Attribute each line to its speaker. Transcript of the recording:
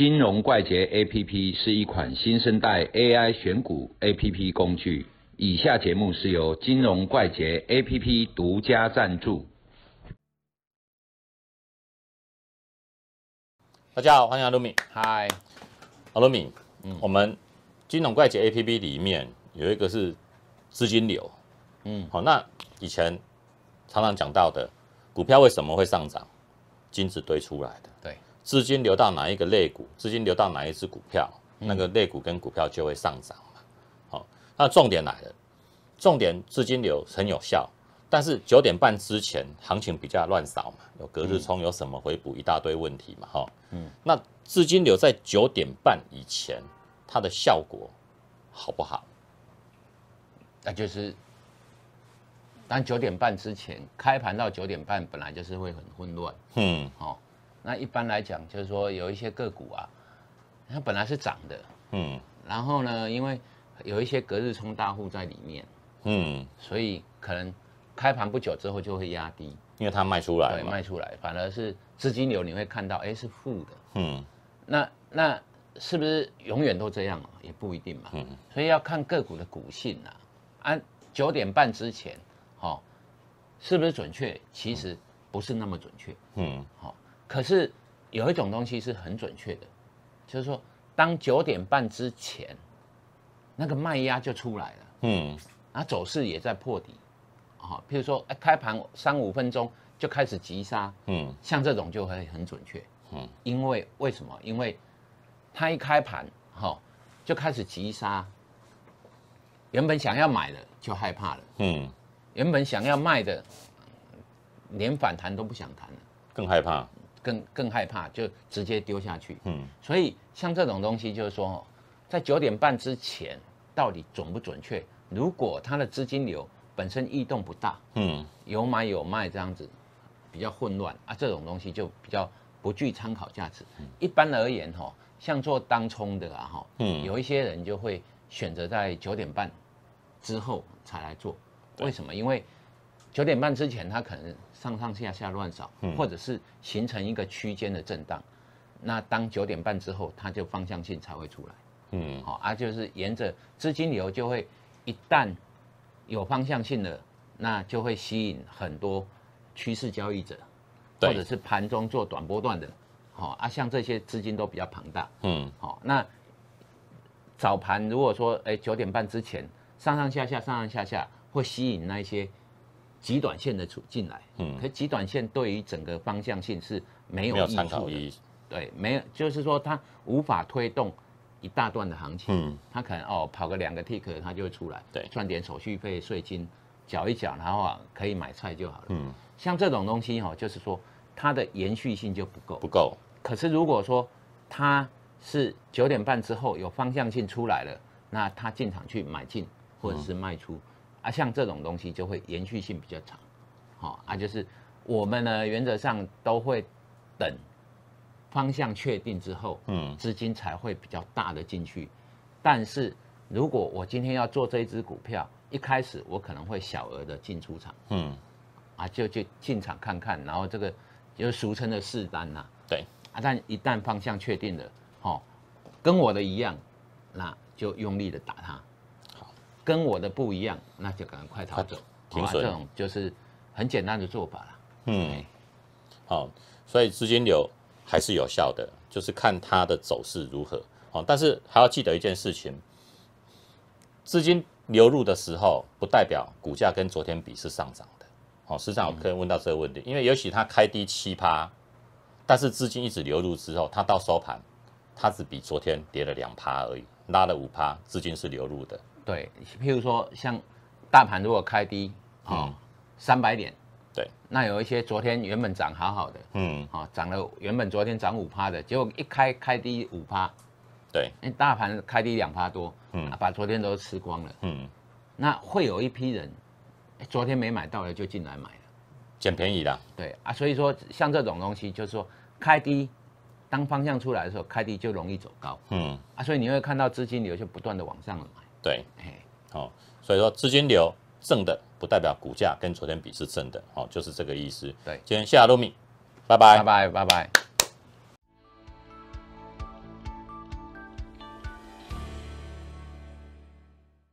Speaker 1: 金融怪杰 APP 是一款新生代 AI 选股 APP 工具。以下节目是由金融怪杰 APP 独家赞助。
Speaker 2: 大家好，欢迎阿鲁米。
Speaker 3: 嗨，
Speaker 2: 阿鲁米，嗯，我们金融怪杰 APP 里面有一个是资金流，嗯，好，那以前常常讲到的股票为什么会上涨？金子堆出来的。
Speaker 3: 对，
Speaker 2: 资金流到哪一个类股，资金流到哪一只股票，那个类股跟股票就会上涨嘛。好，那重点来了，重点资金流很有效，但是九点半之前行情比较乱扫嘛，有隔日冲，有什么回补，一大堆问题嘛，哈。嗯，那资金流在九点半以前，它的效果好不好？
Speaker 3: 那就是，当九点半之前开盘到九点半，本来就是会很混乱。嗯，好。那一般来讲，就是说有一些个股啊，它本来是涨的，嗯，然后呢，因为有一些隔日冲大户在里面，嗯，所以可能开盘不久之后就会压低，
Speaker 2: 因为它卖出来，
Speaker 3: 对，卖出来，反而是资金流你会看到，哎，是负的，嗯，那那是不是永远都这样？啊？也不一定嘛，嗯，所以要看个股的股性啊，按九点半之前，好，是不是准确？其实不是那么准确，嗯，好。可是有一种东西是很准确的，就是说，当九点半之前，那个卖压就出来了，嗯，然后走势也在破底，啊，譬如说，哎，开盘三五分钟就开始急杀，嗯，像这种就会很准确，嗯，因为为什么？因为它一开盘，哈，就开始急杀，原本想要买的就害怕了，嗯，原本想要卖的，连反弹都不想谈了，
Speaker 2: 更害怕。
Speaker 3: 更更害怕，就直接丢下去。嗯，所以像这种东西，就是说，在九点半之前到底准不准确？如果它的资金流本身异动不大，嗯，有买有卖这样子，比较混乱啊，这种东西就比较不具参考价值。一般而言，哈，像做当冲的啊，哈，嗯，有一些人就会选择在九点半之后才来做。为什么？因为九点半之前，它可能上上下下乱扫，或者是形成一个区间的震荡。那当九点半之后，它就方向性才会出来。嗯，好，啊，就是沿着资金流就会一旦有方向性的，那就会吸引很多趋势交易者，或者是盘中做短波段的。好，啊，像这些资金都比较庞大。嗯，好，那早盘如果说哎九点半之前上上下下上上下下会吸引那一些。极短线的出进来，嗯，可极短线对于整个方向性是没有参考意义，对，没有，就是说它无法推动一大段的行情，嗯，它可能哦跑个两个 tick 它就会出来，
Speaker 2: 对，
Speaker 3: 赚点手续费税金，缴一缴，然后啊可以买菜就好了，嗯，像这种东西哈，就是说它的延续性就不够，
Speaker 2: 不够。
Speaker 3: 可是如果说它是九点半之后有方向性出来了，那它进场去买进或者是卖出。啊，像这种东西就会延续性比较长，好啊，就是我们呢原则上都会等方向确定之后，嗯，资金才会比较大的进去。但是如果我今天要做这一只股票，一开始我可能会小额的进出场，嗯，啊，就就进场看看，然后这个就俗称的试单呐，
Speaker 2: 对，
Speaker 3: 啊，但一旦方向确定了，好，跟我的一样，那就用力的打它。跟我的不一样，那就赶快逃走。
Speaker 2: 停损，
Speaker 3: 这种就是很简单的做法了。嗯，
Speaker 2: 好，所以资金流还是有效的，就是看它的走势如何。哦，但是还要记得一件事情：资金流入的时候，不代表股价跟昨天比是上涨的。哦，实际上我可以问到这个问题，因为尤其它开低七趴，但是资金一直流入之后，它到收盘，它只比昨天跌了两趴而已，拉了五趴，资金是流入的。
Speaker 3: 对，譬如说像大盘如果开低啊三百点，
Speaker 2: 对，
Speaker 3: 那有一些昨天原本涨好好的，嗯，啊涨了原本昨天涨五趴的，结果一开开低五趴，
Speaker 2: 对，
Speaker 3: 因为大盘开低两趴多，嗯，把昨天都吃光了，嗯，那会有一批人昨天没买到的就进来买了，
Speaker 2: 捡便宜的，
Speaker 3: 对啊，所以说像这种东西就是说开低，当方向出来的时候开低就容易走高，嗯，啊，所以你会看到资金流就不断的往上来。
Speaker 2: 对，好，所以说资金流正的不代表股价跟昨天比是正的，好，就是这个意思。
Speaker 3: 对，
Speaker 2: 今天谢谢露米，拜拜，
Speaker 3: 拜拜，拜拜。